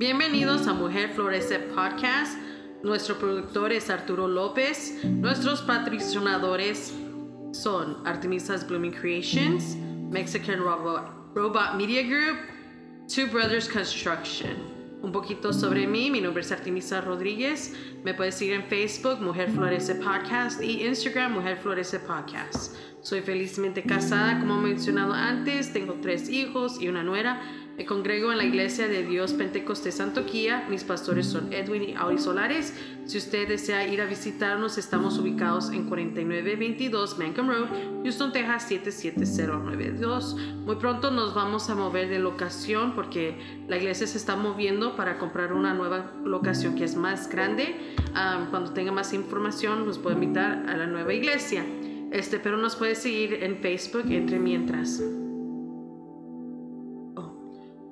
Bienvenidos a Mujer Florece Podcast. Nuestro productor es Arturo López. Nuestros patrocinadores son Artemisas Blooming Creations, Mexican Robot, Media Group, Two Brothers Construction. Un poquito sobre mí, mi nombre es Artemisa Rodríguez. Me puedes seguir en Facebook, Mujer Florece Podcast, y Instagram, Mujer Florece Podcast. Soy felizmente casada, como he mencionado antes, tengo tres hijos y una nuera. Me congrego en la Iglesia de Dios Pentecostés Santoquía. Mis pastores son Edwin y Auri Solares. Si usted desea ir a visitarnos, estamos ubicados en 4922 Mancom Road, Houston, Texas 77092. Muy pronto nos vamos a mover de locación porque la iglesia se está moviendo para comprar una nueva locación que es más grande. Ah, cuando tenga más información, nos puede invitar a la nueva iglesia. Este, pero nos puede seguir en Facebook entre mientras.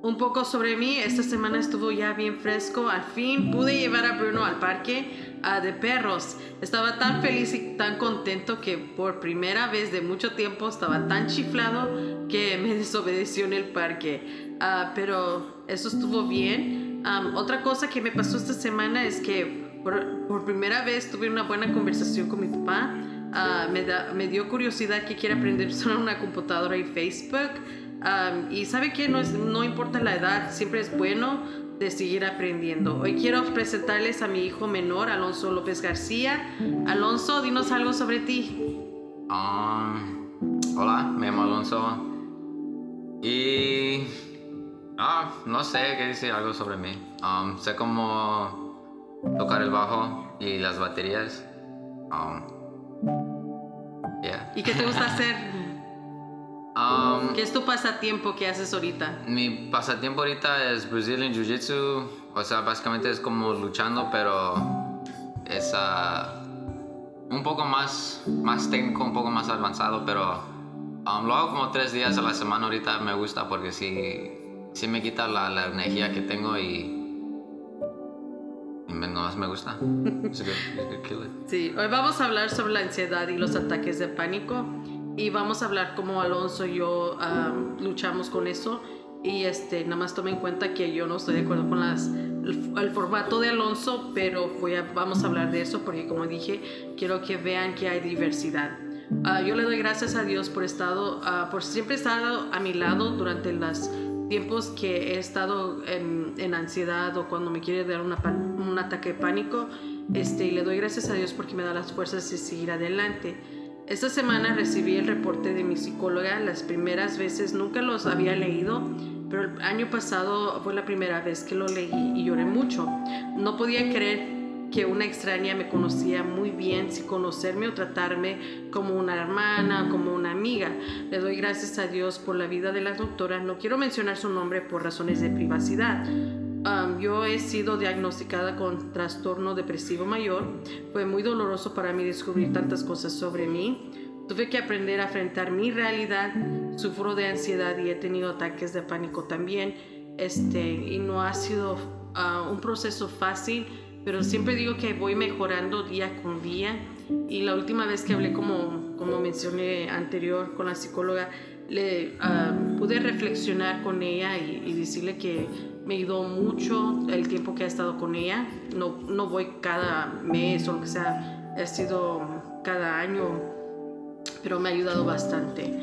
Un poco sobre mí, esta semana estuvo ya bien fresco, al fin pude llevar a Bruno al parque uh, de perros. Estaba tan feliz y tan contento que por primera vez de mucho tiempo estaba tan chiflado que me desobedeció en el parque. Uh, pero eso estuvo bien. Otra cosa que me pasó esta semana es que por, primera vez tuve una buena conversación con mi papá. Uh, me, dio curiosidad que quiere aprender a una computadora y Facebook y sabe que no, no importa la edad, siempre es bueno de seguir aprendiendo. Hoy quiero presentarles a mi hijo menor, Alonso López García. Alonso, dinos algo sobre ti. Um, hola, me llamo Alonso. Y... Ah, no sé qué decir algo sobre mí. Um, sé cómo tocar el bajo y las baterías. Um, ¿Y qué te gusta hacer? Um, ¿Qué es tu pasatiempo que haces ahorita? Mi pasatiempo ahorita es Brazilian Jiu-Jitsu. O sea, básicamente es como luchando, pero es uh, un poco más, más técnico, un poco más avanzado, pero um, lo hago como tres días a la semana ahorita. Me gusta porque sí, sí me quita la, la energía que tengo y no me gusta. sí, hoy vamos a hablar sobre la ansiedad y los ataques de pánico y vamos a hablar cómo Alonso y yo luchamos con eso. Y este nada más tome en cuenta que yo no estoy de acuerdo con las el, formato de Alonso pero voy a, vamos a hablar de eso porque como dije quiero que vean que hay diversidad. Ah, yo le doy gracias a Dios por estado uh, por siempre estado a mi lado durante los tiempos que he estado en, en ansiedad o cuando me quiere dar una, un ataque de pánico. Este y le doy gracias a Dios porque me da las fuerzas de seguir adelante esta semana recibí el reporte de mi psicóloga. Las primeras veces nunca los había leído, pero el año pasado fue la primera vez que lo leí y lloré mucho. No podía creer que una extraña me conocía muy bien sin conocerme o tratarme como una hermana, como una amiga. Le doy gracias a Dios por la vida de la doctora. No quiero mencionar su nombre por razones de privacidad yo he sido diagnosticada con trastorno depresivo mayor. Fue muy doloroso para mí descubrir tantas cosas sobre mí. Tuve que aprender a enfrentar mi realidad. Sufro de ansiedad y he tenido ataques de pánico también. Este, y no ha sido ah, un proceso fácil, pero siempre digo que voy mejorando día con día. Y la última vez que hablé, como, como mencioné anterior, con la psicóloga, le ah, pude reflexionar con ella y, decirle que me ayudó mucho el tiempo que he estado con ella. No, no voy cada mes o lo que sea, he sido cada año, pero me ha ayudado bastante.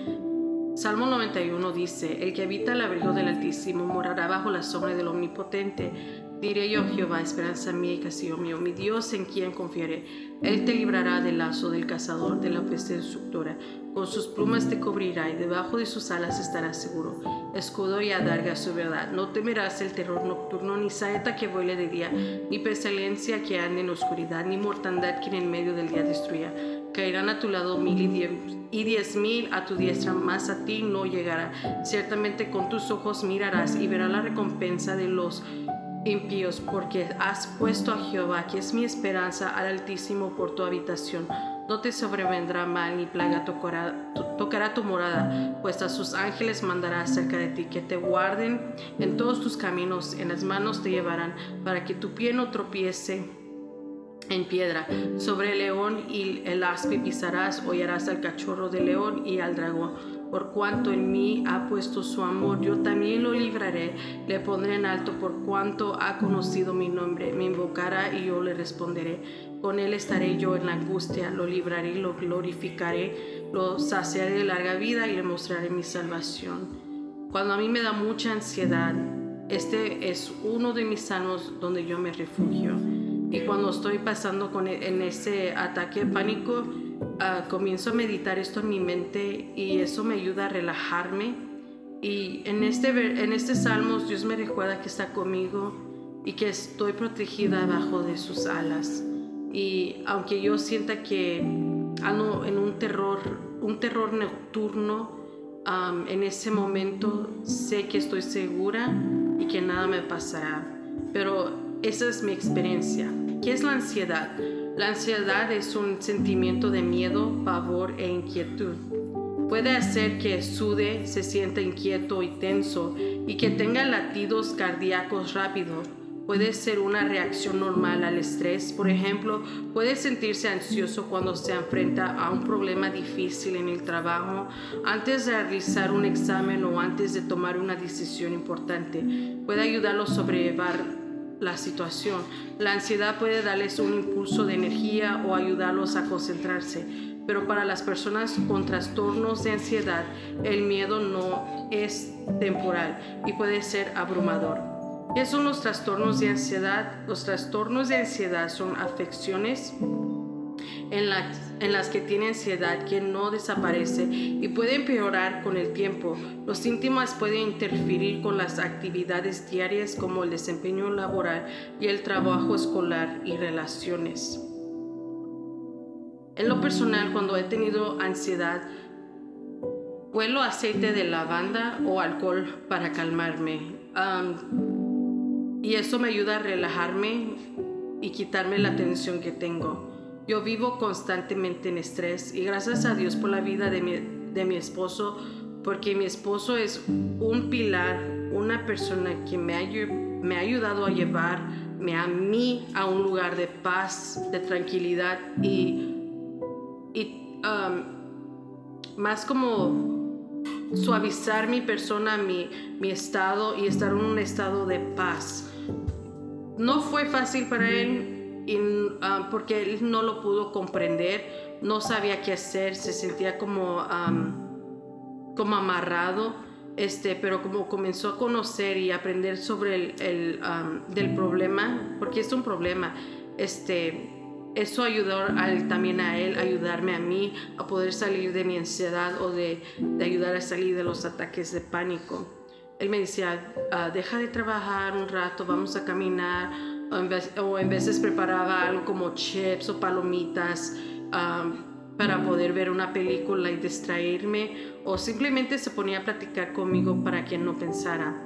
Salmo 91 dice, el que habita el abrigo del Altísimo morará bajo la sombra del Omnipotente. Diré yo, Jehová, esperanza mía y castillo mío, mi Dios en quien confiaré. Él te librará del lazo del cazador, de la peste destructora. Con sus plumas te cubrirá y debajo de sus alas estarás seguro. Escudo y adarga su verdad. No temerás el terror nocturno, ni saeta que vuele de día, ni pesalencia que ande en oscuridad, ni mortandad que en el medio del día destruya. Caerán a tu lado mil y diez, y diez mil a tu diestra, mas a ti no llegará. Ciertamente con tus ojos mirarás y verás la recompensa de los impíos, porque has puesto a Jehová, que es mi esperanza, al Altísimo por tu habitación. No te sobrevendrá mal ni plaga tocará, tocará tu morada, pues a sus ángeles mandará acerca de ti, que te guarden en todos tus caminos, en las manos te llevarán, para que tu pie no tropiece en piedra. Sobre el león y el aspe pisarás, hollarás al cachorro del león y al dragón. Por cuanto en mí ha puesto su amor, yo también lo libraré, le pondré en alto por cuanto ha conocido mi nombre. Me invocará y yo le responderé. Con él estaré yo en la angustia, lo libraré, lo glorificaré, lo saciaré de larga vida y le mostraré mi salvación. Cuando a mí me da mucha ansiedad, este es uno de mis salmos donde yo me refugio. Y cuando estoy pasando con, e, en ese ataque de pánico, uh, comienzo a meditar esto en mi mente y eso me ayuda a relajarme. Y en este, en este salmo Dios me recuerda que está conmigo y que estoy protegida bajo de sus alas. Y aunque yo sienta que ando en un terror, un terror nocturno, um, en ese momento sé que estoy segura y que nada me pasará. Pero esa es mi experiencia. ¿Qué es la ansiedad? La ansiedad es un sentimiento de miedo, pavor e inquietud. Puede hacer que sude, se sienta inquieto y tenso y que tenga latidos cardíacos rápidos. Puede ser una reacción normal al estrés. Por ejemplo, puede sentirse ansioso cuando se enfrenta a un problema difícil en el trabajo, antes de realizar un examen o antes de tomar una decisión importante. Puede ayudarlo a sobrellevar la situación. La ansiedad puede darles un impulso de energía o ayudarlos a concentrarse, pero para las personas con trastornos de ansiedad, el miedo no es temporal y puede ser abrumador. ¿Qué son los trastornos de ansiedad? Los trastornos de ansiedad son afecciones en, en las que tiene ansiedad que no desaparece y puede empeorar con el tiempo. Los síntomas pueden interferir con las actividades diarias como el desempeño laboral y el trabajo escolar y relaciones. En lo personal, cuando he tenido ansiedad, huelo aceite de lavanda o alcohol para calmarme. y eso me ayuda a relajarme y quitarme la tensión que tengo. Yo vivo constantemente en estrés y gracias a Dios por la vida de mi, de mi esposo, porque mi esposo es un pilar, una persona que me ha, me ha ayudado a llevarme a mí a un lugar de paz, de tranquilidad y, y um, más como suavizar mi persona, mi, mi estado y estar en un estado de paz. No fue fácil para él, Ah, porque él no lo pudo comprender, no sabía qué hacer, se sentía como, como amarrado, este, pero como comenzó a conocer y aprender sobre el, el del problema, porque es un problema, este, eso ayudó también a él, ayudarme a mí a poder salir de mi ansiedad o de, de ayudar a salir de los ataques de pánico. Él me decía, ah, deja de trabajar un rato, vamos a caminar, o en, veces preparaba algo como chips o palomitas para poder ver una película y distraerme o simplemente se ponía a platicar conmigo para que no pensara.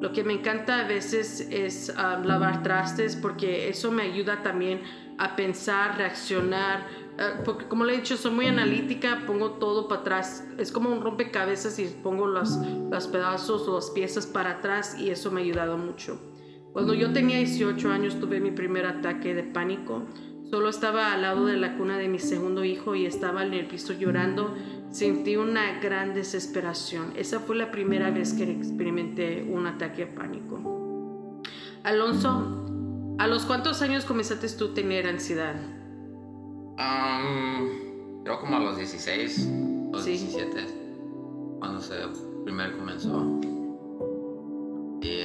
Lo que me encanta a veces es lavar trastes porque eso me ayuda también a pensar, reaccionar, eh, porque como le he dicho, soy muy analítica, pongo todo para atrás, es como un rompecabezas y pongo los, los pedazos o las piezas para atrás y eso me ha ayudado mucho. Cuando yo tenía 18 años tuve mi primer ataque de pánico. Solo estaba al lado de la cuna de mi segundo hijo y estaba en el piso llorando. Sentí una gran desesperación. Esa fue la primera vez que experimenté un ataque de pánico. Alonso, ¿a los cuántos años comenzaste tú a tener ansiedad? creo como a los 16, los 17, cuando se primero comenzó.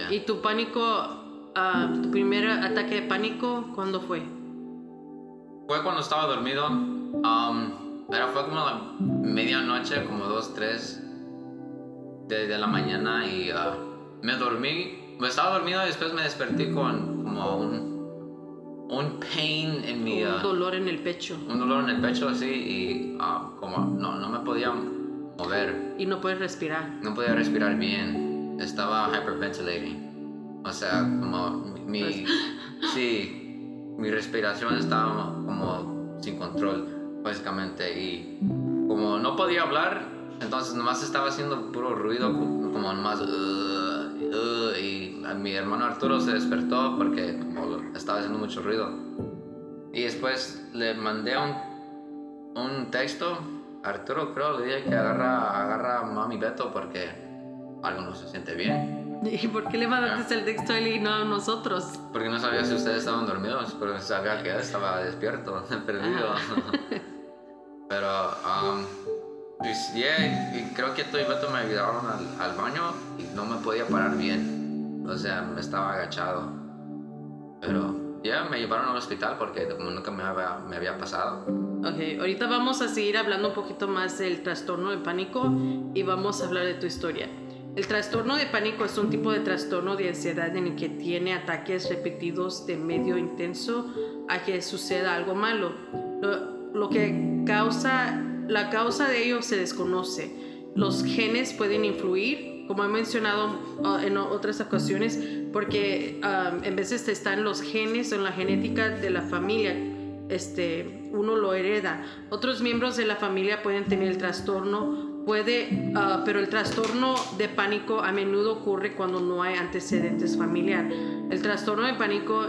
¿Y tu pánico tu primer ataque de pánico, ¿cuándo fue? Fue cuando estaba dormido. pero fue como la medianoche, como dos, tres de, la mañana y ah, me dormí. Estaba dormido y después me desperté con como un un pain en mi... Un ah, dolor en el pecho. Un dolor en el pecho, sí, y ah, como no, no me podía mover. Y no puedes respirar. No podía respirar bien. Estaba hyperventilating. O sea, como mi, pues, sí, mi respiración estaba como sin control, básicamente. Y como no podía hablar, entonces nomás estaba haciendo puro ruido, como nomás... Uh, uh, y mi hermano Arturo se despertó porque como estaba haciendo mucho ruido. Y después le mandé un, un texto. Arturo creo le dije que agarra, agarra a mami Beto porque algo no se siente bien. ¿Y por qué le mandaste el texto a él y no a nosotros? Porque no sabía si ustedes estaban dormidos, pero sabía que él estaba despierto, perdido. pero, um, pues, yeah, y creo que tú y Beto me ayudaron al, al baño y no me podía parar bien. O sea, me estaba agachado. Pero ya me llevaron al hospital porque como nunca me había, me había pasado. Ok, ahorita vamos a seguir hablando un poquito más del trastorno de pánico y vamos a hablar de tu historia. El trastorno de pánico es un tipo de trastorno de ansiedad en el que tiene ataques repetidos de medio intenso a que suceda algo malo. Lo, que causa, la causa de ello se desconoce. Los genes pueden influir como he mencionado uh, en otras ocasiones, porque um, en veces están los genes en la genética de la familia, este, uno lo hereda. Otros miembros de la familia pueden tener el trastorno, puede, uh, pero el trastorno de pánico a menudo ocurre cuando no hay antecedentes familiares. El trastorno de pánico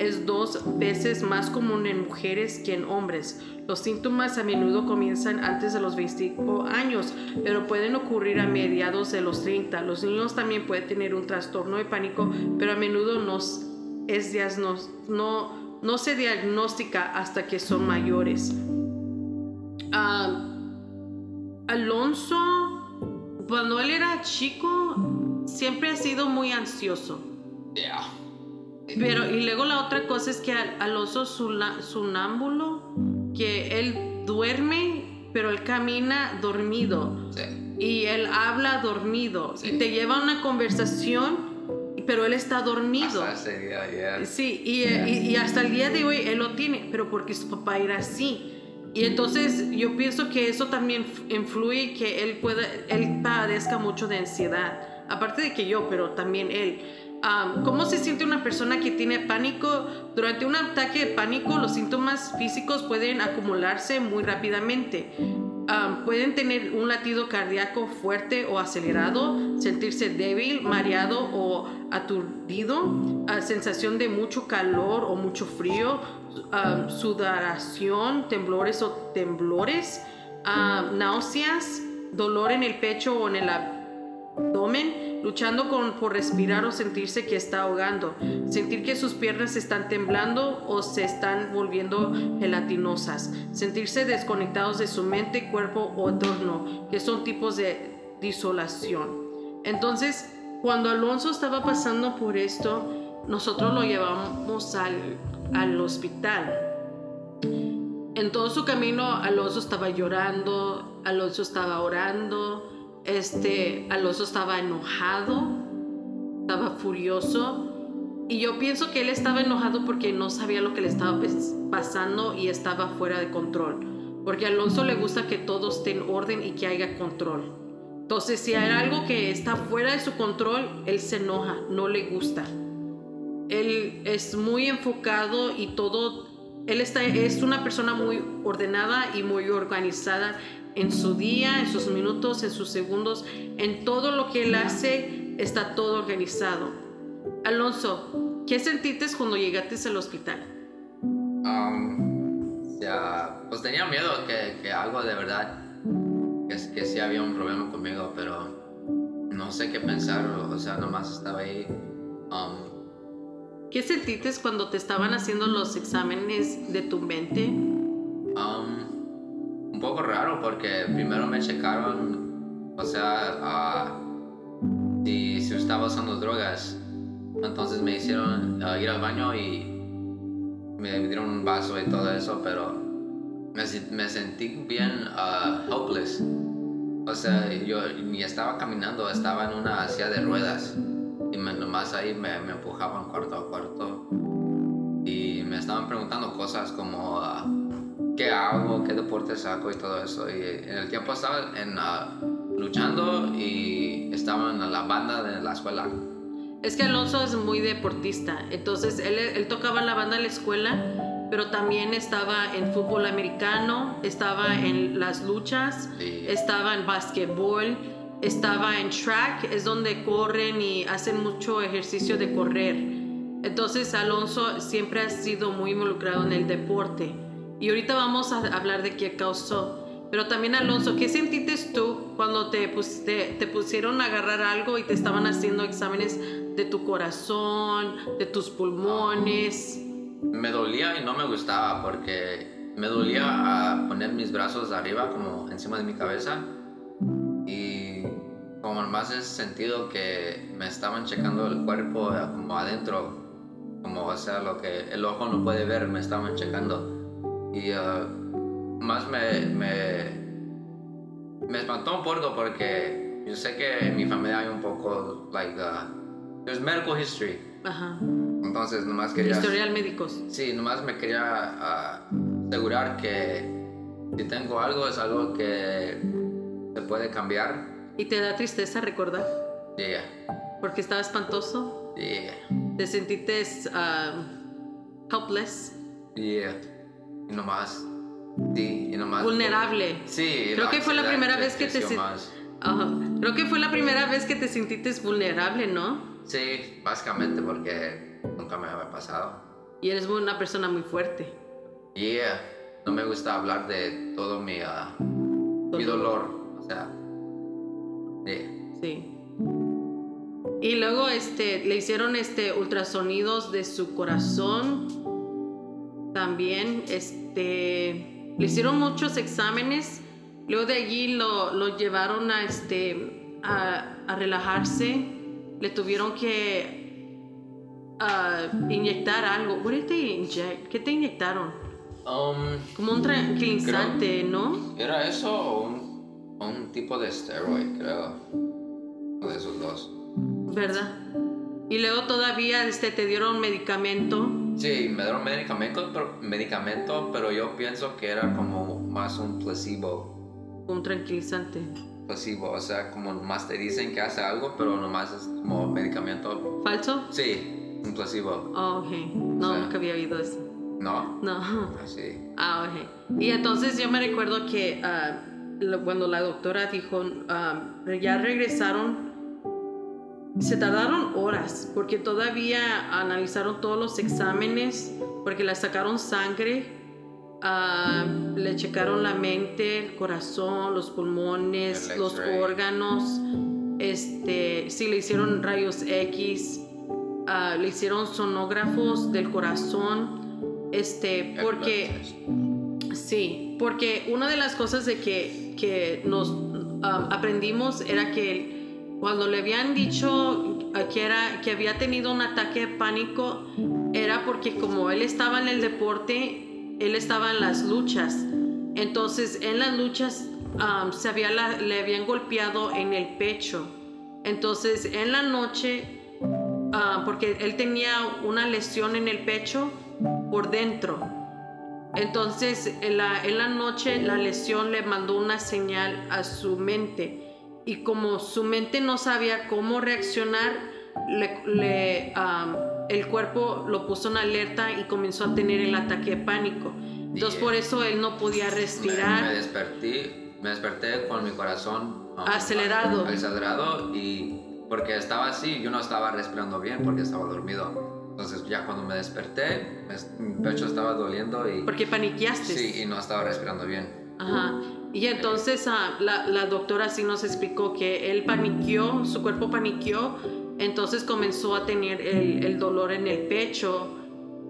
es dos veces más común en mujeres que en hombres. Los síntomas a menudo comienzan antes de los 25 años, pero pueden ocurrir a mediados de los 30. Los niños también pueden tener un trastorno de pánico, pero a menudo no, es no, no se diagnostica hasta que son mayores. Ah, Alonso, cuando él era chico, siempre ha sido muy ansioso. Pero, y luego la otra cosa es que al, oso sonámbulo, que él duerme, pero él camina dormido. Y él habla dormido. Y te lleva una conversación, pero él está dormido. Sí, y, y, hasta el día de hoy él lo tiene, pero porque su papá era así. Y entonces yo pienso que eso también influye que él pueda, él padezca mucho de ansiedad. Aparte de que yo, pero también él. ¿Cómo se siente una persona que tiene pánico? Durante un ataque de pánico, los síntomas físicos pueden acumularse muy rápidamente. Pueden tener un latido cardíaco fuerte o acelerado, sentirse débil, mareado o aturdido, sensación de mucho calor o mucho frío, sudoración, temblores o temblores, náuseas, dolor en el pecho o en el abdomen luchando por respirar o sentirse que está ahogando, sentir que sus piernas están temblando o se están volviendo gelatinosas, sentirse desconectados de su mente, cuerpo o entorno, que son tipos de disolación. Entonces, cuando Alonso estaba pasando por esto, nosotros lo llevamos al, al hospital. En todo su camino, Alonso estaba llorando, Alonso estaba orando, este, Alonso estaba enojado, estaba furioso. Y yo pienso que él estaba enojado porque no sabía lo que le estaba pasando y estaba fuera de control. Porque Alonso le gusta que todo esté en orden y que haya control. Entonces, si hay algo que está fuera de su control, él se enoja, no le gusta. Él es muy enfocado y todo, él está, es una persona muy ordenada y muy organizada en su día, en sus minutos, en sus segundos, en todo lo que él hace, está todo organizado. Alonso, ¿qué sentiste cuando llegaste al hospital? Um, ya, pues tenía miedo que, que algo de verdad, que, que sí había un problema conmigo, pero no sé qué pensar, o sea, nomás estaba ahí. Um, ¿Qué sentiste cuando te estaban haciendo los exámenes de tu mente? Un poco raro porque primero me checaron, o sea, si, si estaba usando drogas. Entonces me hicieron uh, ir al baño y me dieron un vaso y todo eso, pero me, me sentí bien uh, hopeless. O sea, yo ni estaba caminando, estaba en una silla de ruedas. Y me, nomás ahí me, me empujaban cuarto a cuarto. Y me estaban preguntando cosas como... Qué hago, qué deporte saco y todo eso. Y en el tiempo estaba en, uh, luchando y estaba en la banda de la escuela. Es que Alonso es muy deportista, entonces él, él tocaba en la banda de la escuela, pero también estaba en fútbol americano, estaba en las luchas, estaba en básquetbol, estaba en track, es donde corren y hacen mucho ejercicio de correr. Entonces Alonso siempre ha sido muy involucrado en el deporte. Y ahorita vamos a hablar de qué causó. Pero también Alonso, ¿qué sentiste tú cuando te, te, pusieron a agarrar algo y te estaban haciendo exámenes de tu corazón, de tus pulmones? Me dolía y no me gustaba porque me dolía poner mis brazos arriba como encima de mi cabeza y como más ese sentido que me estaban checando el cuerpo eh, como adentro, como o sea lo que el ojo no puede ver, me estaban checando y uh, más me, me, me espantó un poco porque yo sé que en mi familia hay un poco, like, uh, there's medical history. Ajá. Entonces, nomás quería... Historial médicos. Sí, nomás me quería uh, asegurar que si tengo algo es algo que se puede cambiar. ¿Y te da tristeza recordar? Yeah. ¿Porque estaba espantoso? Yeah. ¿Te sentiste uh, helpless? Yeah. Y nomás Sí, y nomás. Vulnerable. Sí. Creo que fue la primera vez que te Creo que fue la primera vez que te sentiste vulnerable, ¿no? Sí, básicamente porque nunca me había pasado. Y eres una persona muy fuerte. Yeah. No me gusta hablar de todo mi, ah, mi dolor. O sea. Sí. Y luego este, le hicieron este ultrasonidos de su corazón. También, este le hicieron muchos exámenes, luego de allí lo, lo llevaron a, este, a, relajarse, le tuvieron que inyectar algo. ¿Qué te inyectaron? Um, Como un tranquilizante, ¿no? ¿Era eso o un, un tipo de steroid, creo? Uno de esos dos. ¿Verdad? Y luego todavía este, te dieron medicamento. Sí, me dieron medicamento pero, medicamento, pero yo pienso que era como más un placebo. Un tranquilizante. Placebo, o sea, como más te dicen que hace algo, pero nomás es como medicamento. ¿Falso? Sí, un placebo. Oh, ok. No, nunca había oído eso. ¿No? No. Ah, sí. Ah, ok. Y entonces yo me recuerdo que ah, cuando la doctora dijo, ah, ya regresaron se tardaron horas porque todavía analizaron todos los exámenes, porque le sacaron sangre, ah, le checaron la mente, el corazón, los pulmones, los órganos, este, sí le hicieron rayos X, uh, le hicieron sonógrafos del corazón, este, porque sí, porque una de las cosas de que, que nos ah, aprendimos era que cuando le habían dicho que, era, que había tenido un ataque de pánico, era porque como él estaba en el deporte, él estaba en las luchas. Entonces, en las luchas se había le habían golpeado en el pecho. Entonces, en la noche, porque él tenía una lesión en el pecho por dentro. Entonces, en la, en la noche, la lesión le mandó una señal a su mente y como su mente no sabía cómo reaccionar, le, el cuerpo lo puso en alerta y comenzó a tener el ataque de pánico. Entonces por eso él no podía respirar. Me, desperté, me desperté con mi corazón um, acelerado. Acelerado y porque estaba así, yo no estaba respirando bien porque estaba dormido. Entonces ya cuando me desperté, mi pecho estaba doliendo y... Porque paniqueaste. Sí, y no estaba respirando bien. Ajá. Y entonces ah, la, doctora sí nos explicó que él paniqueó, su cuerpo paniqueó, entonces comenzó a tener el, dolor en el pecho,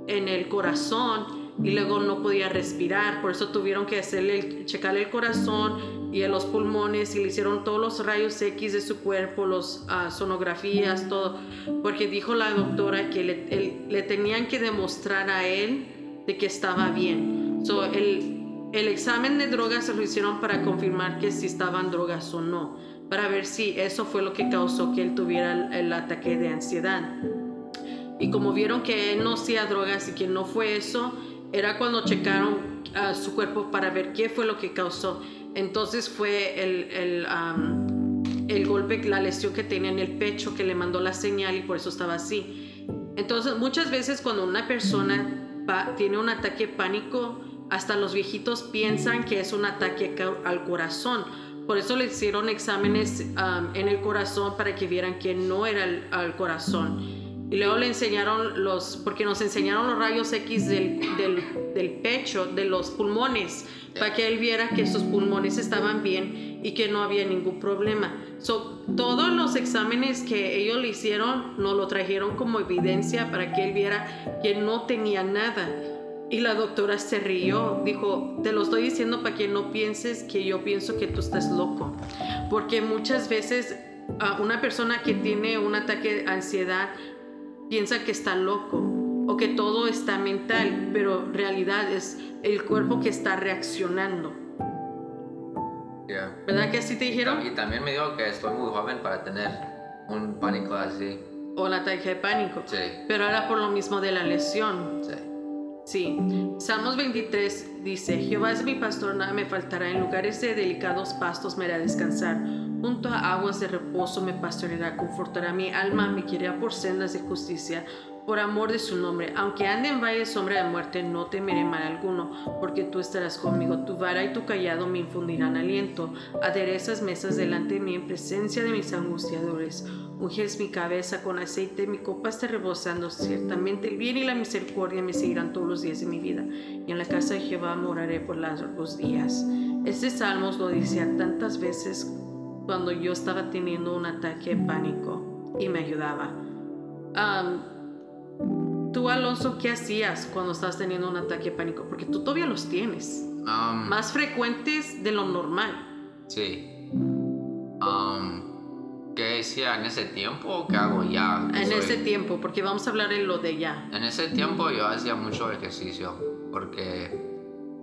en el corazón y luego no podía respirar, por eso tuvieron que hacerle, checarle el corazón y los pulmones y le hicieron todos los rayos X de su cuerpo, las ah, sonografías, todo, porque dijo la doctora que le, tenían que demostrar a él de que estaba bien. So, el, el examen de drogas se lo hicieron para confirmar que si estaban drogas o no, para ver si eso fue lo que causó que él tuviera el, ataque de ansiedad. Y como vieron que él no hacía drogas y que no fue eso, era cuando checaron a su cuerpo para ver qué fue lo que causó. Entonces fue el, el, el golpe, la lesión que tenía en el pecho que le mandó la señal y por eso estaba así. Entonces muchas veces cuando una persona tiene un ataque pánico, hasta los viejitos piensan que es un ataque al corazón. Por eso le hicieron exámenes en el corazón para que vieran que no era al corazón. Y luego le enseñaron los, porque nos enseñaron los rayos X del, del, pecho, de los pulmones, para que él viera que sus pulmones estaban bien y que no había ningún problema. Todos los exámenes que ellos le hicieron nos lo trajeron como evidencia para que él viera que no tenía nada. Y la doctora se rió, dijo, te lo estoy diciendo para que no pienses que yo pienso que tú estás loco. Porque muchas veces a una persona que tiene un ataque de ansiedad piensa que está loco o que todo está mental, pero en realidad es el cuerpo que está reaccionando. ¿Verdad que así te dijeron? Y también me dijo que estoy muy joven para tener un pánico así. O el ataque de pánico. Sí. Pero era por lo mismo de la lesión. Sí. Sí. Salmos 23 dice, Jehová es mi pastor, nada me faltará. En lugares de delicados pastos me hará descansar. Junto a aguas de reposo me pastoreará, confortará mi alma, me querrá por sendas de justicia por amor de su nombre. Aunque ande en valle sombra de muerte, no temeré mal alguno, porque tú estarás conmigo. Tu vara y tu callado me infundirán aliento. Aderezas mesas delante de mí en presencia de mis angustiadores. Unges mi cabeza con aceite, mi copa está rebosando. Ciertamente el bien y la misericordia me seguirán todos los días de mi vida, y en la casa de Jehová moraré por largos días. Este salmo lo decía tantas veces cuando yo estaba teniendo un ataque de pánico y me ayudaba. Tú, Alonso, ¿qué hacías cuando estabas teniendo un ataque de pánico? Porque tú todavía los tienes. Um, Más frecuentes de lo normal. Sí. Um, ¿Qué hacía en ese tiempo o qué hago ya? En Soy- ese tiempo, porque vamos a hablar de lo de ya. En ese tiempo yo hacía mucho ejercicio porque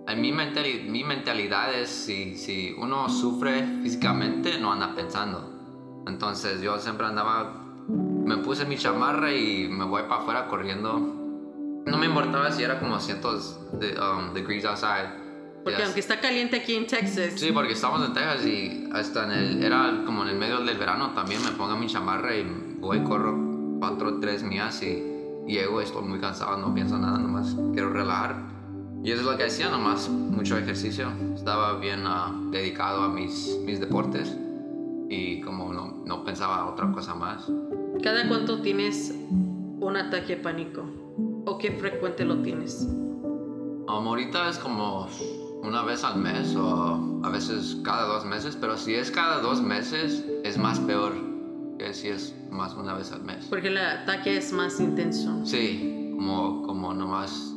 en mi, mentali- mi mentalidad es si, si uno sufre físicamente no anda pensando. Entonces yo siempre andaba, me puse mi chamarra y me voy para afuera corriendo. No me importaba si era como cientos de um, degrees outside. Porque Yes. aunque está caliente aquí en Texas, Sí, porque estamos en Texas y hasta en el, era como en el medio del verano también me pongo mi chamarra y voy, corro cuatro o tres millas y llego estoy muy cansado, no pienso nada, nomás quiero relajar. Y eso es lo que hacía, nomás mucho ejercicio. Estaba bien ah, dedicado a mis, mis deportes y como no, no pensaba otra cosa más. ¿cada cuánto tienes un ataque de pánico? ¿O qué frecuente lo tienes? Um, ahorita es como una vez al mes o a veces cada dos meses, pero si es cada dos meses es más peor que si es más una vez al mes. Porque el ataque es más intenso. Sí, como, como nomás,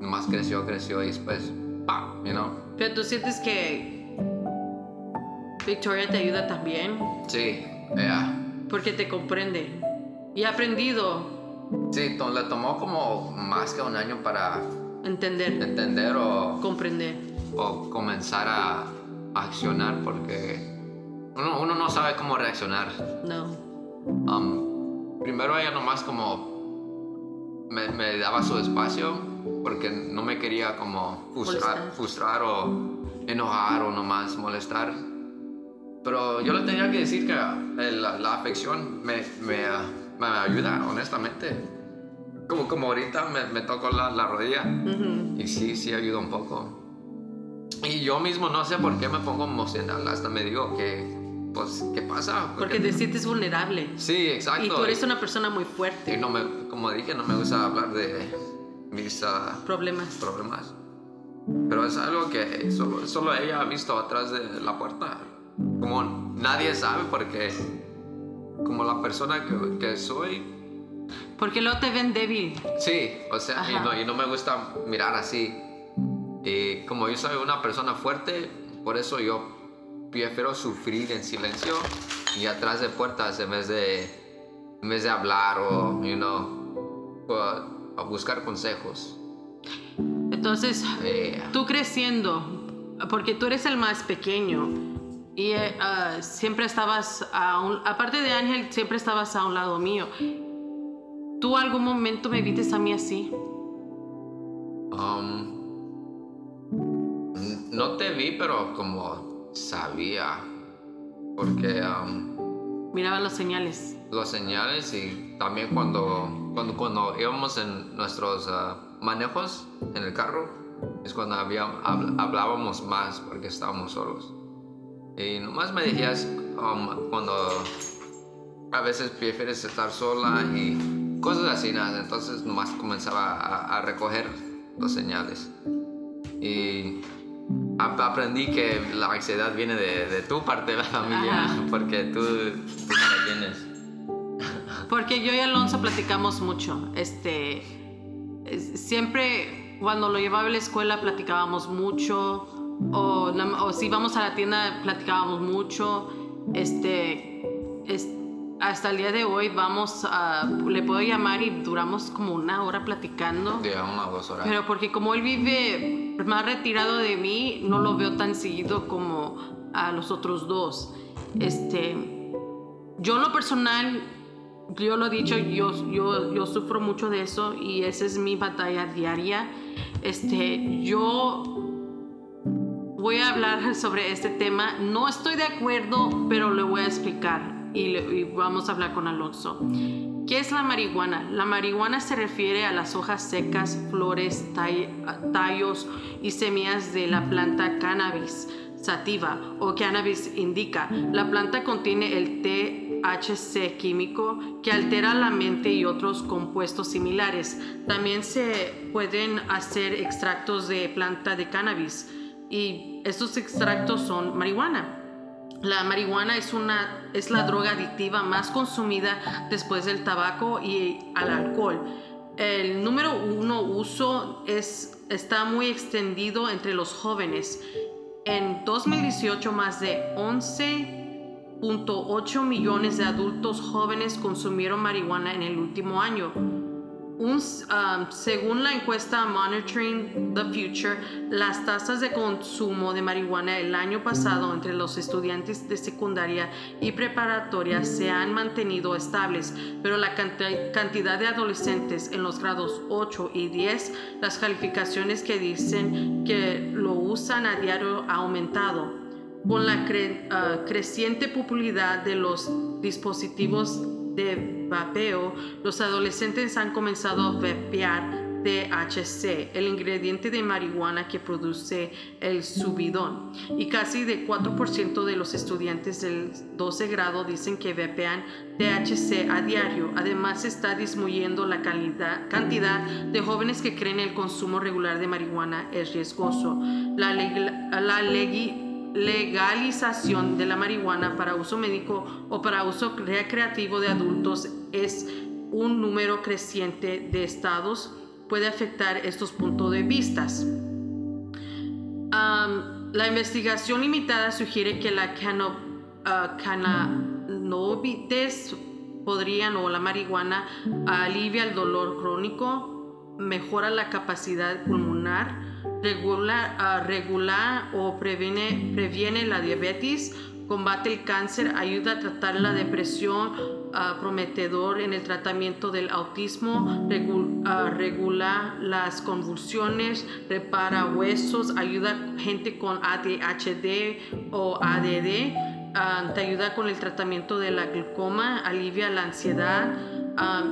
nomás creció, creció y después, ¡pam! You know? Pero tú sientes que Victoria te ayuda también, Sí, yeah. porque te comprende. Y ha aprendido Sí, le tomó como más que un año para entender, entender o, comprender. o comenzar a accionar porque uno, uno no sabe cómo reaccionar. No. Um, primero ella nomás como me, me daba su espacio porque no me quería como frustrar, frustrar o enojar o nomás molestar. Pero yo le tenía que decir que eh, la, la afección me, me, me ayuda, honestamente. Como, como ahorita me, me tocó la, la rodilla y sí, sí ayuda un poco. Y yo mismo no sé por qué me pongo emocional, hasta me digo que, pues, ¿qué pasa? Porque te sientes vulnerable. Sí, exacto. Y tú eres una persona muy Y fuerte. no me, como dije, no me gusta hablar de mis ah, Problemas. problemas. Pero es algo que solo, solo ella ha visto atrás de la puerta. Como nadie sabe porque como la persona que, que soy, Porque luego te ven débil. sí, o sea, y no, y no me gusta mirar así. Y como yo soy una persona fuerte, por eso yo prefiero sufrir en silencio y atrás de puertas en vez de, en vez de hablar o, you know, o- o buscar consejos. Entonces, Eh, tú creciendo, porque tú eres el más pequeño y ah, siempre estabas, a un- aparte de Ángel, siempre estabas a un lado mío. ¿Tú algún momento me viste a mí así? Um, no te vi, pero como sabía. Porque um, Miraba las señales. los señales y también cuando, cuando, cuando íbamos en nuestros ah, manejos en el carro, es cuando había, habl- hablábamos más porque estábamos solos. Y nomás me decías um, cuando a veces prefieres estar sola y cosas así, nada. Entonces nomás comenzaba a, recoger los señales. Y aprendí que la ansiedad viene de, tu parte de la familia, porque tú, tú la tienes. Porque yo y Alonso platicamos mucho. Este, siempre cuando lo llevaba a la escuela platicábamos mucho. O, o si íbamos a la tienda platicábamos mucho. Este, hasta el día de hoy vamos a, le puedo llamar y duramos como una hora platicando. De una o dos horas. Pero porque como él vive más retirado de mí, no lo veo tan seguido como a los otros dos. Este, yo en lo personal, yo lo he dicho, yo, yo, yo sufro mucho de eso y esa es mi batalla diaria. Este, yo voy a hablar sobre este tema. No estoy de acuerdo, pero le voy a explicar y, vamos a hablar con Alonso. ¿Qué es la marihuana? La marihuana se refiere a las hojas secas, flores, tallos y semillas de la planta cannabis sativa o cannabis indica. La planta contiene el THC químico que altera la mente y otros compuestos similares. También se pueden hacer extractos de planta de cannabis y estos extractos son marihuana. La marihuana es, una, es la droga adictiva más consumida después del tabaco y al alcohol. El número uno uso es, está muy extendido entre los jóvenes. En 2018 más de 11.8 millones de adultos jóvenes consumieron marihuana en el último año un, um, según la encuesta Monitoring the Future, las tasas de consumo de marihuana el año pasado entre los estudiantes de secundaria y preparatoria se han mantenido estables, pero la cantidad de adolescentes en los grados 8 y 10, las calificaciones que dicen que lo usan a diario ha aumentado. Con la uh, creciente popularidad de los dispositivos de vapeo, los adolescentes han comenzado a vapear THC, el ingrediente de marihuana que produce el subidón. Y casi de 4% de los estudiantes del 12 grado dicen que vapean THC a diario. Además, está disminuyendo la cantidad de jóvenes que creen el consumo regular de marihuana es riesgoso. La, la, ley legalización de la marihuana para uso médico o para uso recreativo de adultos es un número creciente de estados puede afectar estos puntos de vista. la investigación limitada sugiere que la uh, cannabis podrían o la marihuana alivia el dolor crónico, mejora la capacidad pulmonar, regula, uh, regula o previene, previene la diabetes, combate el cáncer, ayuda a tratar la depresión, uh, prometedor en el tratamiento del autismo, regula las convulsiones, repara huesos, ayuda a gente con ADHD o ADD, te ayuda con el tratamiento de la glaucoma, alivia la ansiedad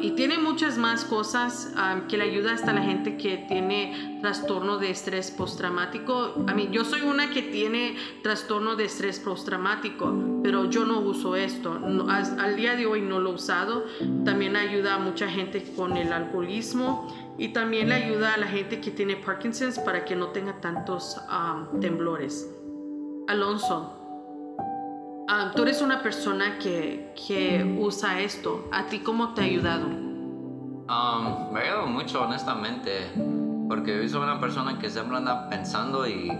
y tiene muchas más cosas que le ayuda hasta la gente que tiene trastorno de estrés postraumático. A mí, yo soy una que tiene trastorno de estrés postraumático, pero yo no uso esto. al, día de hoy no lo he usado. También ayuda a mucha gente con el alcoholismo y también le ayuda a la gente que tiene Parkinson's para que no tenga tantos temblores. Alonso, Ah, tú eres una persona que, que, usa esto. ¿A ti cómo te ha ayudado? Um, me ha ayudado mucho, honestamente. Porque yo soy una persona que siempre anda pensando y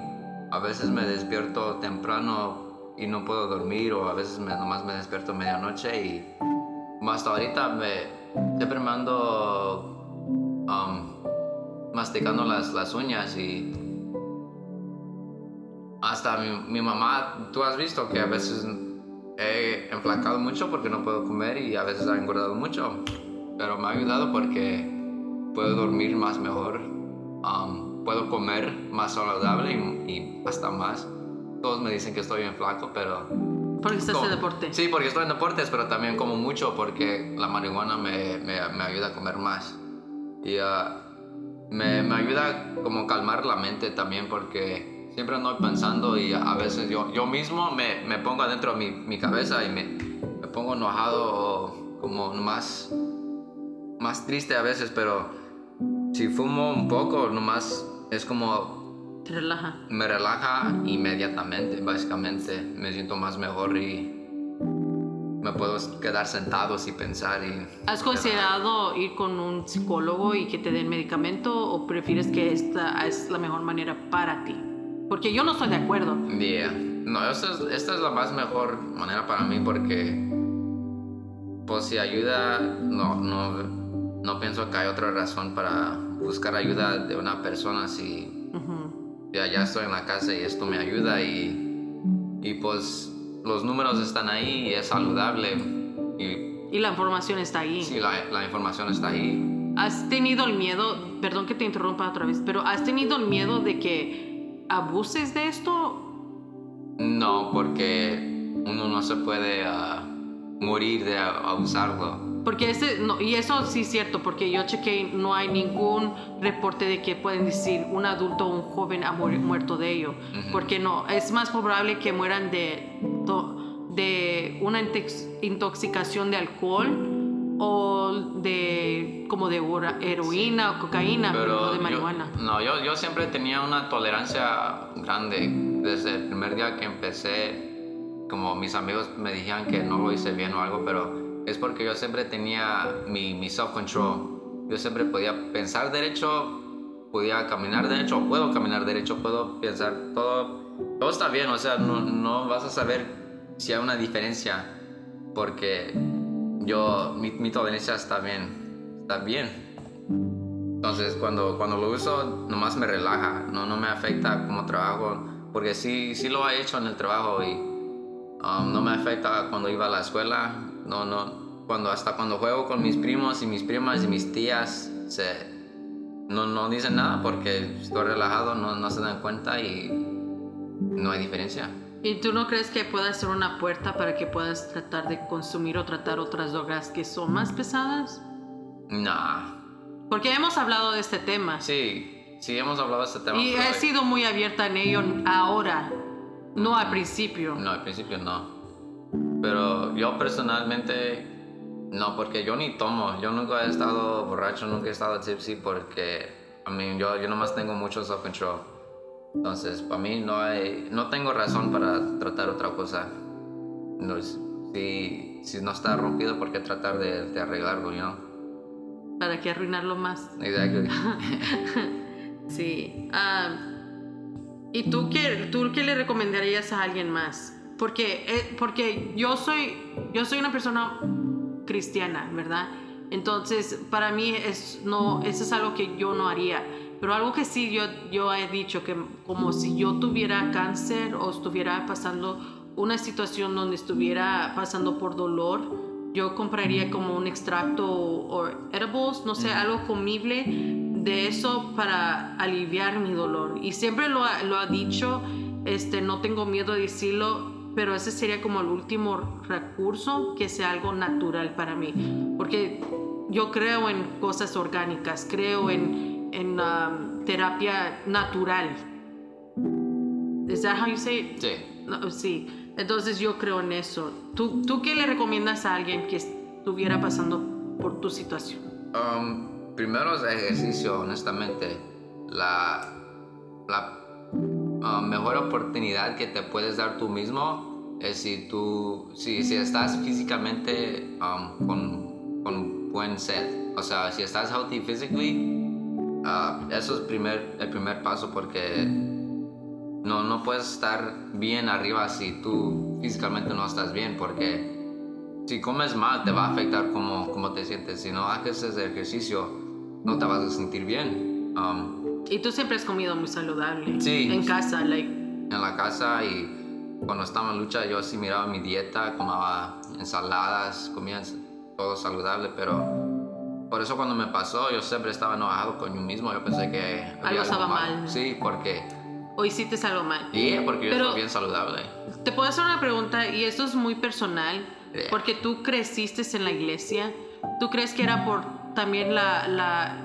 a veces me despierto temprano y no puedo dormir o a veces me, nomás me despierto medianoche y hasta ahorita me, siempre me ando um, masticando las, las uñas y hasta mi, mamá, tú has visto que a veces he enflacado mucho porque no puedo comer y a veces ha engordado mucho. Pero me ha ayudado porque puedo dormir más mejor, um, puedo comer más saludable y, hasta más. Todos me dicen que estoy bien flaco, pero... Porque estás en deporte. Sí, porque estoy en deportes, pero también como mucho porque la marihuana me, me, me ayuda a comer más. Y uh, me, me ayuda como calmar la mente también porque siempre ando pensando y a veces yo, yo mismo me, me pongo adentro de mi, mi, cabeza y me, me pongo enojado o como más más triste a veces, pero si fumo un poco, nomás es como... Te relaja. Me relaja inmediatamente, básicamente. Me siento más mejor y me puedo quedar sentado sin pensar y... ¿Has considerado ir con un psicólogo y que te den medicamento o prefieres que esta es la mejor manera para ti? Porque yo no estoy de acuerdo. Yeah. No, esta es, esta es la más mejor manera para mí porque pues si ayuda, no, no, no pienso que hay otra razón para buscar ayuda de una persona si ya, ya estoy en la casa y esto me ayuda y, y pues los números están ahí y es saludable. Y, y la información está ahí. Sí, la, la información está ahí. ¿Has tenido el miedo, perdón que te interrumpa otra vez, pero has tenido el miedo de que abuses de esto? No, porque uno no se puede... Uh, morir de abusarlo. Porque ese, no, y eso sí es cierto, porque yo chequé, no hay ningún reporte de que pueden decir un adulto o un joven ha muerto de ello. Porque no, es más probable que mueran de, de una intoxicación de alcohol o de como de heroína o cocaína, pero de marihuana. no, yo, yo siempre tenía una tolerancia grande desde el primer día que empecé como mis amigos me dijeron que no lo hice bien o algo, pero es porque yo siempre tenía mi, mi self-control. Yo siempre podía pensar derecho, podía caminar derecho, puedo caminar derecho, puedo pensar todo, todo está bien, o sea, no, no vas a saber si hay una diferencia porque yo, mi, mi tolerancia está bien, está bien. Entonces, cuando, cuando lo uso, nomás me relaja, no, no me afecta como trabajo, porque sí, sí lo he hecho en el trabajo y Um, no me afecta cuando iba a la escuela, no, no, cuando, hasta cuando juego con mis primos y mis primas y mis tías, se, no, no dicen nada porque estoy relajado, no, no se dan cuenta y no hay diferencia. ¿Y tú no crees que pueda ser una puerta para que puedas tratar de consumir o tratar otras drogas que son más pesadas? No. Porque hemos hablado de este tema. Sí, sí, hemos hablado de este tema. Y he sido muy abierta en ello ahora. No al principio. No, al principio no. Pero yo personalmente no, porque yo ni tomo. Yo nunca he estado borracho, nunca he estado tipsy porque a mí yo, yo nomás tengo mucho self-control. Entonces, para mí no hay, no tengo razón para tratar otra cosa. No, si, si no está rompido, ¿por qué tratar de, de arreglarlo, you ¿Para qué arruinarlo más? Exacto. sí. Ah, ¿Y tú qué, tú qué le recomendarías a alguien más? Porque, eh, porque yo, soy, yo soy una persona cristiana, ¿verdad? Entonces, para mí es, no, eso es algo que yo no haría. Pero algo que sí yo, yo he dicho, que como si yo tuviera cáncer o estuviera pasando una situación donde estuviera pasando por dolor, yo compraría como un extracto o edibles, no sé, algo comible de eso para aliviar mi dolor. Y siempre lo ha, lo ha dicho, este, no tengo miedo de decirlo, pero ese sería como el último recurso que sea algo natural para mí. Porque yo creo en cosas orgánicas, creo en, en um, terapia natural. ¿Es that how you say Sí. sí. Entonces yo creo en eso. ¿Tú, ¿Tú qué le recomiendas a alguien que estuviera pasando por tu situación? Um, primero es ejercicio, honestamente. La, la ah, mejor oportunidad que te puedes dar tú mismo es si tú, si, si estás físicamente um, con, con, buen set. O sea, si estás healthy physically, uh, eso es primer, el primer paso porque no, no puedes estar bien arriba si tú físicamente no estás bien porque si comes mal te va a afectar cómo, cómo te sientes. Si no haces ese ejercicio, no te vas a sentir bien. Um, y tú siempre has comido muy saludable. Sí. En casa, like. En la casa y cuando estaba en lucha yo sí miraba mi dieta, comía ensaladas, comía todo saludable, pero por eso cuando me pasó yo siempre estaba enojado con mí mismo. Yo pensé que algo estaba mal. Sí, porque. O hiciste algo mal. Sí, porque yo pero bien saludable. Te puedo hacer una pregunta y esto es muy personal, porque tú creciste en la iglesia. ¿Tú crees que era por también la, la,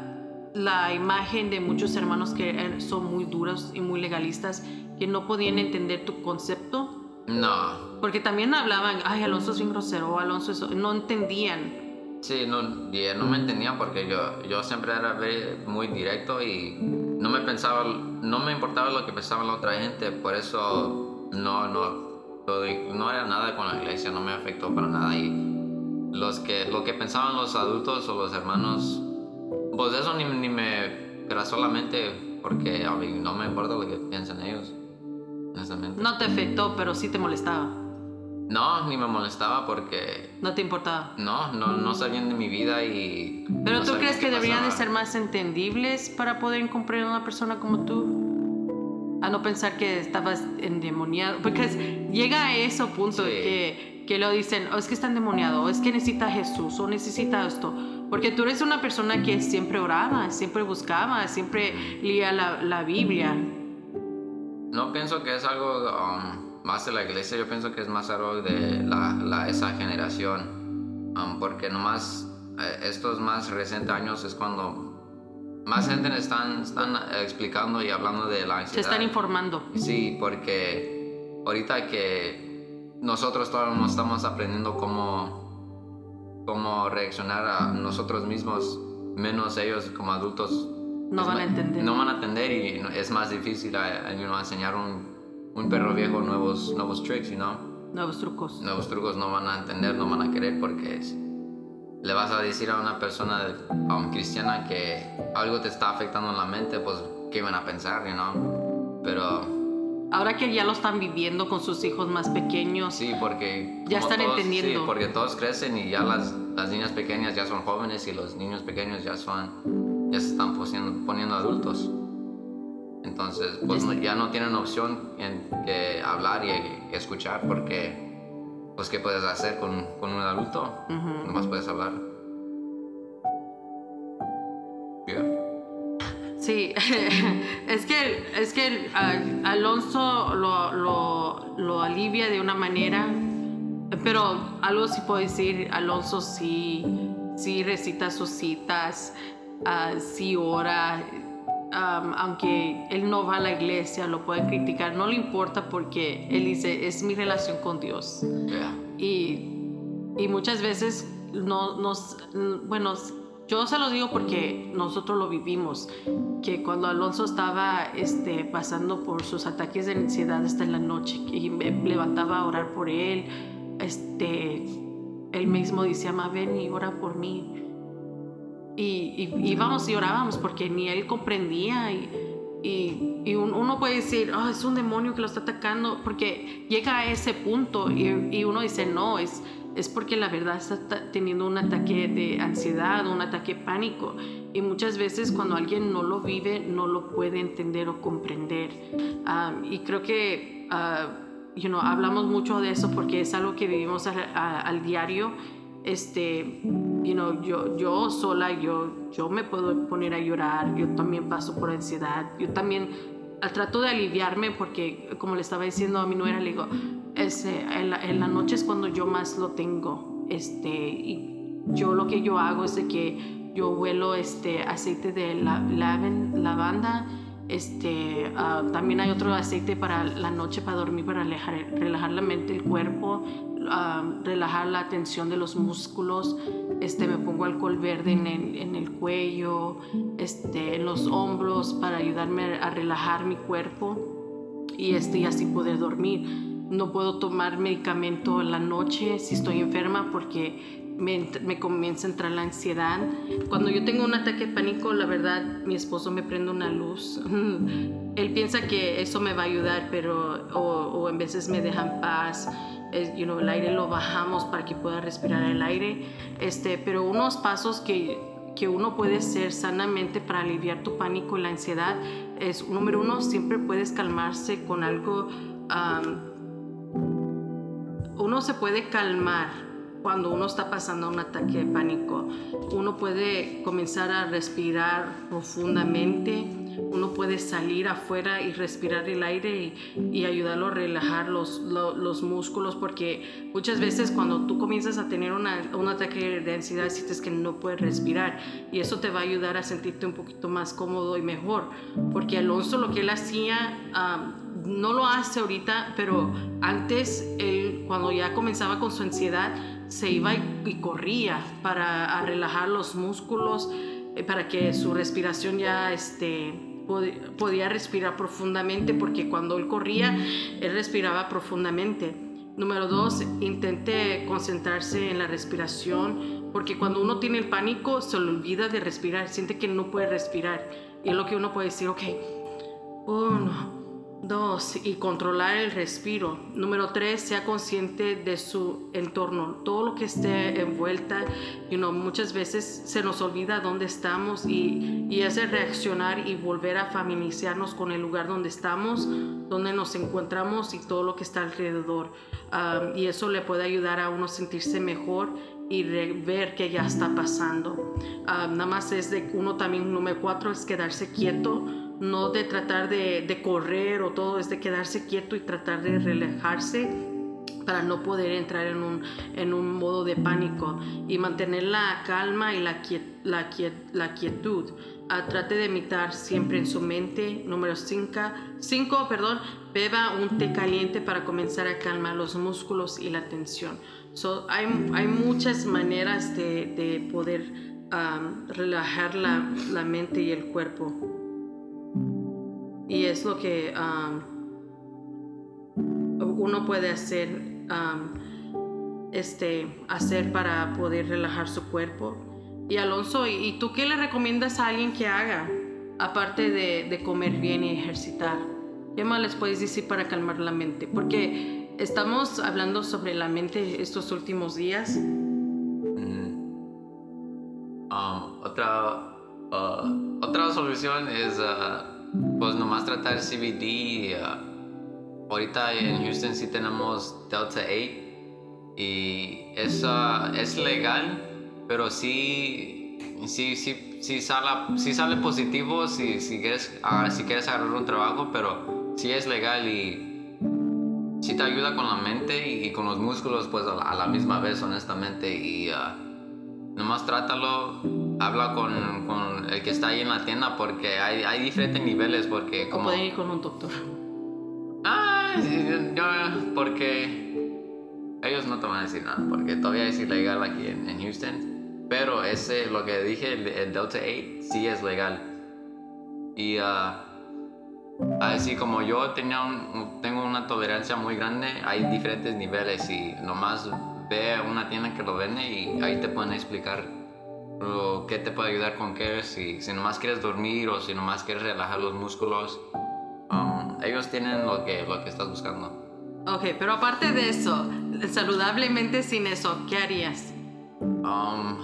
la, imagen de muchos hermanos que son muy duros y muy legalistas, que no podían entender tu concepto. No. Porque también hablaban, ay, Alonso es bien grosero, Alonso es... No entendían. Sí, no, y él no me entendía porque yo, yo siempre era muy directo y no me pensaba, no me importaba lo que pensaba la otra gente, por eso no, no, no era nada con la iglesia, no me afectó para nada y los que, lo que pensaban los adultos o los hermanos, pues eso ni, ni me, era solamente porque a mí no me importa lo que piensan ellos. No te afectó, pero sí te molestaba. No, ni me molestaba porque... ¿No te importaba? No, no, no sabían de mi vida y... ¿Pero tú crees que deberían de ser más entendibles para poder comprender a una persona como tú? A no pensar que estabas endemoniado. Porque llega a ese punto que, que lo dicen, o oh, es que está endemoniado, o es que necesita a Jesús, o necesita esto. Porque tú eres una persona que siempre oraba, siempre buscaba, siempre leía la, la Biblia. No pienso que es algo... Um, más de la iglesia, yo pienso que es más algo de la, esa generación, um, porque nomás eh, estos más recientes años es cuando más gente están, están explicando y hablando de la ansiedad. Se están informando. Sí, porque ahorita que nosotros todavía no estamos aprendiendo cómo, cómo reaccionar a nosotros mismos, menos ellos como adultos. No van a entender. No van a entender y es más difícil a, enseñar un un perro viejo nuevos, nuevos tricks, you know? Nuevos trucos. Nuevos trucos no van a entender, no van a querer porque le vas a decir a una persona um, cristiana que algo te está afectando en la mente, pues, ¿qué van a pensar, you know? Pero... Ahora que ya lo están viviendo con sus hijos más pequeños. Sí, porque... Ya están entendiendo. Sí, porque todos crecen y ya las, las niñas pequeñas ya son jóvenes y los niños pequeños ya son... Ya se están poniendo, poniendo adultos. Entonces, pues ya no tienen opción en que hablar y, escuchar porque, pues, ¿qué puedes hacer con, con un adulto? no Nomás puedes hablar. Sí, es que, es que Alonso lo, lo, lo, alivia de una manera, pero algo sí puedo decir, Alonso sí, sí recita sus citas, uh, sí ora, aunque él no va a la iglesia, lo pueden criticar, no le importa porque él dice, es mi relación con Dios. Y, y, muchas veces no, nos, bueno, yo se los digo porque nosotros lo vivimos, que cuando Alonso estaba este, pasando por sus ataques de ansiedad hasta en la noche y me levantaba a orar por él, este, él mismo decía, ma, ven y ora por mí y, íbamos y orábamos porque ni él comprendía y, y, uno puede decir, oh, es un demonio que lo está atacando, porque llega a ese punto y, uno dice, no, es, es porque la verdad está teniendo un ataque de ansiedad, un ataque pánico. Y muchas veces cuando alguien no lo vive, no lo puede entender o comprender. y creo que uh, you hablamos mucho de eso porque es algo que vivimos al diario este, you know, yo, yo sola, yo, yo me puedo poner a llorar, yo también paso por ansiedad, yo también trato de aliviarme porque, como le estaba diciendo a mi nuera, le digo, este, en, la, en, la, noche es cuando yo más lo tengo, este, y yo lo que yo hago es de que yo huelo este aceite de la, lavanda, este, ah, también hay otro aceite para la noche para dormir, para relajar, relajar la mente, el cuerpo, relajar la tensión de los músculos. Este, me pongo alcohol verde en el, en el cuello, este, en los hombros para ayudarme a relajar mi cuerpo y, este, así poder dormir. No puedo tomar medicamento en la noche si estoy enferma porque me, me, comienza a entrar la ansiedad. Cuando yo tengo un ataque de pánico, la verdad, mi esposo me prende una luz. Él piensa que eso me va a ayudar, pero o, o en veces me deja en you know, el aire lo bajamos para que pueda respirar el aire, este, pero unos pasos que, que uno puede hacer sanamente para aliviar tu pánico y la ansiedad es, número uno, siempre puedes calmarse con algo, uno se puede calmar cuando uno está pasando un ataque de pánico. Uno puede comenzar a respirar profundamente uno puede salir afuera y respirar el aire y, ayudarlo a relajar los, los, músculos, porque muchas veces cuando tú comienzas a tener una, un ataque de ansiedad, sientes que no puedes respirar y eso te va a ayudar a sentirte un poquito más cómodo y mejor, porque Alonso lo que él hacía... no lo hace ahorita, pero antes, él, cuando ya comenzaba con su ansiedad, se iba y, corría para relajar los músculos, eh, para que su respiración ya este, podía respirar profundamente, porque cuando él corría, él respiraba profundamente. Número dos, intente concentrarse en la respiración, porque cuando uno tiene el pánico se le olvida de respirar, siente que no puede respirar. Y es lo que uno puede decir, ok, uno, Dos, y controlar el respiro. Número tres, sea consciente de su entorno, todo lo que esté envuelta. You know, muchas veces se nos olvida dónde estamos y, y ese reaccionar y volver a familiarizarnos con el lugar donde estamos, donde nos encontramos y todo lo que está alrededor. Um, y eso le puede ayudar a uno sentirse mejor y ver que ya está pasando. Um, nada más es de uno también, número cuatro, es quedarse quieto no de tratar de, correr o todo, es de quedarse quieto y tratar de relajarse para no poder entrar en un, en un modo de pánico y mantener la calma y la, la, la quietud. Ah, trate de imitar siempre en su mente. Número 5, perdón, beba un té caliente para comenzar a calmar los músculos y la tensión. Hay, hay, muchas maneras de, poder relajar la, la mente y el cuerpo. Y es lo que um, uno puede hacer, um, este, hacer para poder relajar su cuerpo. Y Alonso, ¿y tú qué le recomiendas a alguien que haga, aparte de, comer bien y ejercitar? ¿Qué más les puedes decir para calmar la mente? Porque estamos hablando sobre la mente estos últimos días. Mm. Um, otra, uh, otra solución es... Uh, pues nomás tratar CBD. Uh, ahorita en Houston sí tenemos Delta 8 y esa es legal, pero sí, sí, sí, sí, sale, sí sale positivo si, si, quieres, si quieres agarrar un trabajo, pero sí es legal y sí te ayuda con la mente y, con los músculos pues a la, misma vez, honestamente. Y uh, nomás trátalo habla con, con, el que está ahí en la tienda porque hay, hay diferentes niveles porque como... O pueden ir con un doctor. Ah, yo, porque ellos no te van a decir nada porque todavía es ilegal aquí en, en Houston. Pero ese, lo que dije, el, Delta 8 sí es legal. Y uh, así como yo tenía un, tengo una tolerancia muy grande, hay diferentes niveles y nomás ve a una tienda que lo vende y ahí te pueden explicar o qué te puede ayudar con qué, si, si nomás quieres dormir o si nomás quieres relajar los músculos. Um, ellos tienen lo que, lo que estás buscando. Ok, pero aparte de eso, saludablemente sin eso, ¿qué harías? Um,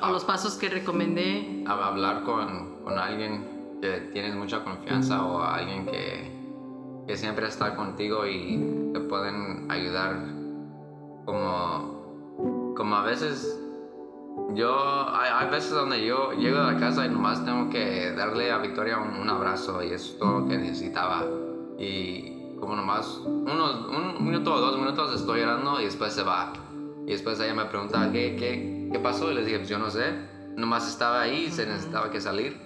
o los pasos que recomendé. Hablar con, con, alguien que tienes mucha confianza o alguien que, que siempre está contigo y te pueden ayudar como, como a veces yo, hay, veces donde yo llego a la casa y nomás tengo que darle a Victoria un, abrazo y eso es todo lo que necesitaba. Y como nomás unos, un minuto o dos minutos estoy llorando y después se va. Y después ella me pregunta, ¿qué, qué, qué pasó? Y les dije, pues yo no sé. Nomás estaba ahí y se necesitaba que salir.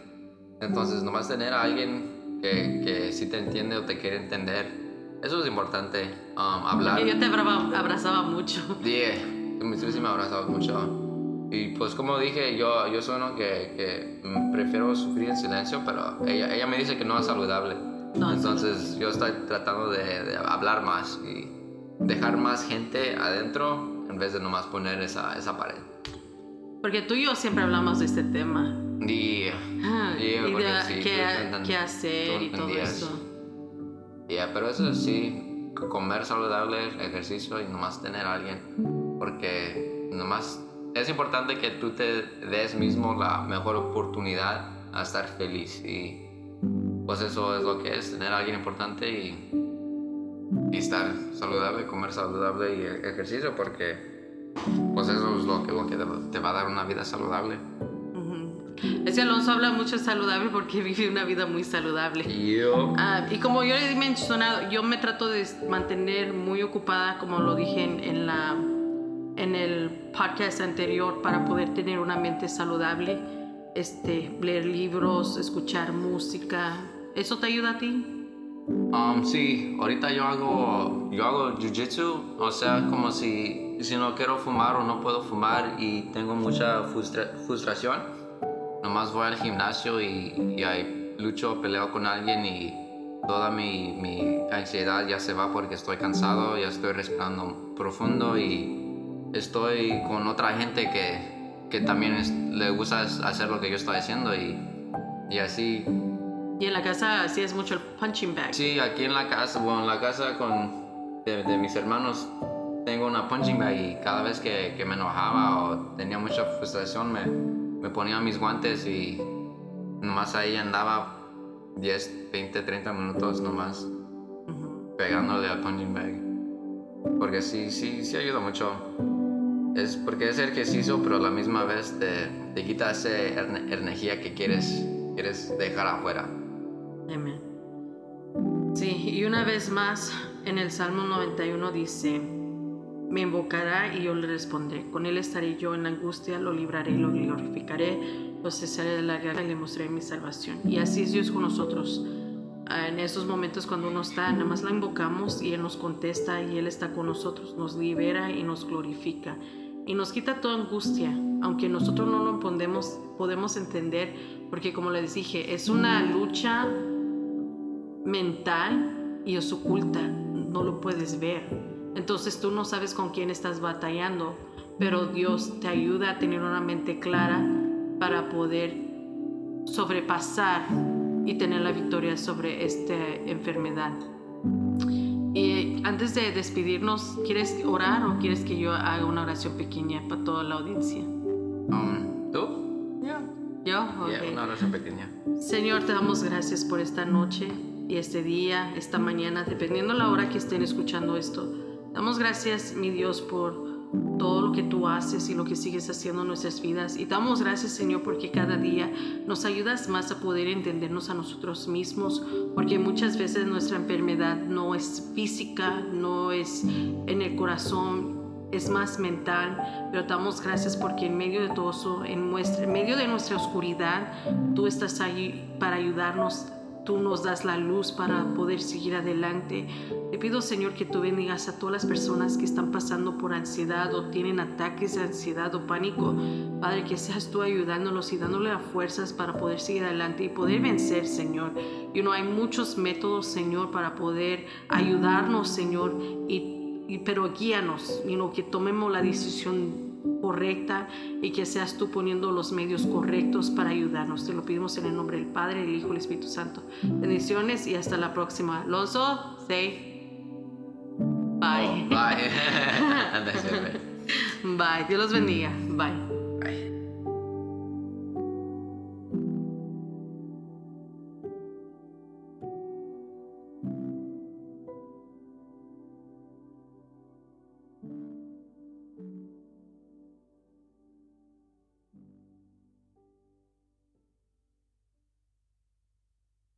Entonces, nomás tener a alguien que, que sí te entiende o te quiere entender. Eso es importante, um, hablar. Yo te abrazaba mucho. Yeah, tú sí me abrazabas mucho. Y pues como dije, yo, yo soy uno que, que prefiero sufrir en silencio, pero ella, ella me dice que no es saludable. Entonces yo estoy tratando de, hablar más y dejar más gente adentro en vez de nomás poner esa, esa pared. Porque tú y yo siempre hablamos de este tema. Y de qué, hacer y todo eso. Yeah, pero eso sí, comer saludable, ejercicio y nomás tener a alguien. Porque nomás es importante que tú te des mismo la mejor oportunidad a estar feliz y pues eso es lo que es, tener a alguien importante y, y estar saludable, comer saludable y ejercicio porque pues eso es lo que, lo que te va a dar una vida saludable. Ese Alonso habla mucho saludable porque vive una vida muy saludable. Ah, y como yo le he mencionado, yo me trato de mantener muy ocupada, como lo dije en la en el podcast anterior para poder tener una mente saludable, este, leer libros, escuchar música. ¿Eso te ayuda a ti? Um, sí, ahorita yo hago, yo hago jiu-jitsu, o sea, como si, si no quiero fumar o no puedo fumar y tengo mucha frustración, nomás voy al gimnasio y, y ahí lucho, peleo con alguien y toda mi, mi, ansiedad ya se va porque estoy cansado, ya estoy respirando profundo y estoy con otra gente que, que también le gusta hacer lo que yo estoy haciendo y, y así y en la casa así es mucho el punching bag. Sí, aquí en la casa, bueno, en la casa con, de, mis hermanos tengo una punching bag y cada vez que, que, me enojaba o tenía mucha frustración me, me ponía mis guantes y nomás ahí andaba 10, 20, 30 minutos nomás pegándole al punching bag. Porque sí, sí, sí ayuda mucho. Es porque es ejercicio, pero a la misma vez te, te quita esa energía que quieres, quieres dejar afuera. Amén. Sí, y una vez más en el Salmo 91 dice, me invocará y yo le responderé. Con él estaré yo en angustia, lo libraré y lo glorificaré, lo cesaré de la guerra y le mostraré mi salvación. Y así es Dios con nosotros. Ah, en esos momentos cuando uno está, nada más la invocamos y Él nos contesta y Él está con nosotros, nos libera y nos glorifica. Y nos quita toda angustia, aunque nosotros no lo podemos, podemos entender, porque como les dije, es una lucha mental y es oculta, no lo puedes ver. Entonces tú no sabes con quién estás batallando, pero Dios te ayuda a tener una mente clara para poder sobrepasar y tener la victoria sobre esta enfermedad. Y antes de despedirnos, ¿quieres orar o quieres que yo haga una oración pequeña para toda la audiencia? Um, ¿Tú? ¿Yo? una oración pequeña. Señor, te damos gracias por esta noche y este día, esta mañana, dependiendo la hora que estén escuchando esto. Damos gracias, mi Dios, por todo lo que tú haces y lo que sigues haciendo en nuestras vidas. Y damos gracias, Señor, porque cada día nos ayudas más a poder entendernos a nosotros mismos, porque muchas veces nuestra enfermedad no es física, no es en el corazón, es más mental, pero damos gracias porque en medio de todo eso, en, en medio de nuestra oscuridad, tú estás ahí para ayudarnos tú nos das la luz para poder seguir adelante. Te pido, Señor, que tú bendigas a todas las personas que están pasando por ansiedad o tienen ataques de ansiedad o pánico. Padre, que seas tú ayudándolos y dándole las fuerzas para poder seguir adelante y poder vencer, Señor. Y no hay muchos métodos, Señor, para poder ayudarnos, Señor, y, pero guíanos, y que tomemos la decisión correcta y que seas tú poniendo los medios correctos para ayudarnos. Te lo pedimos en el nombre del Padre, del Hijo y del Espíritu Santo. Bendiciones y hasta la próxima. Alonso, say bye. Oh, bye. bye. Dios los bendiga. Bye. Bye.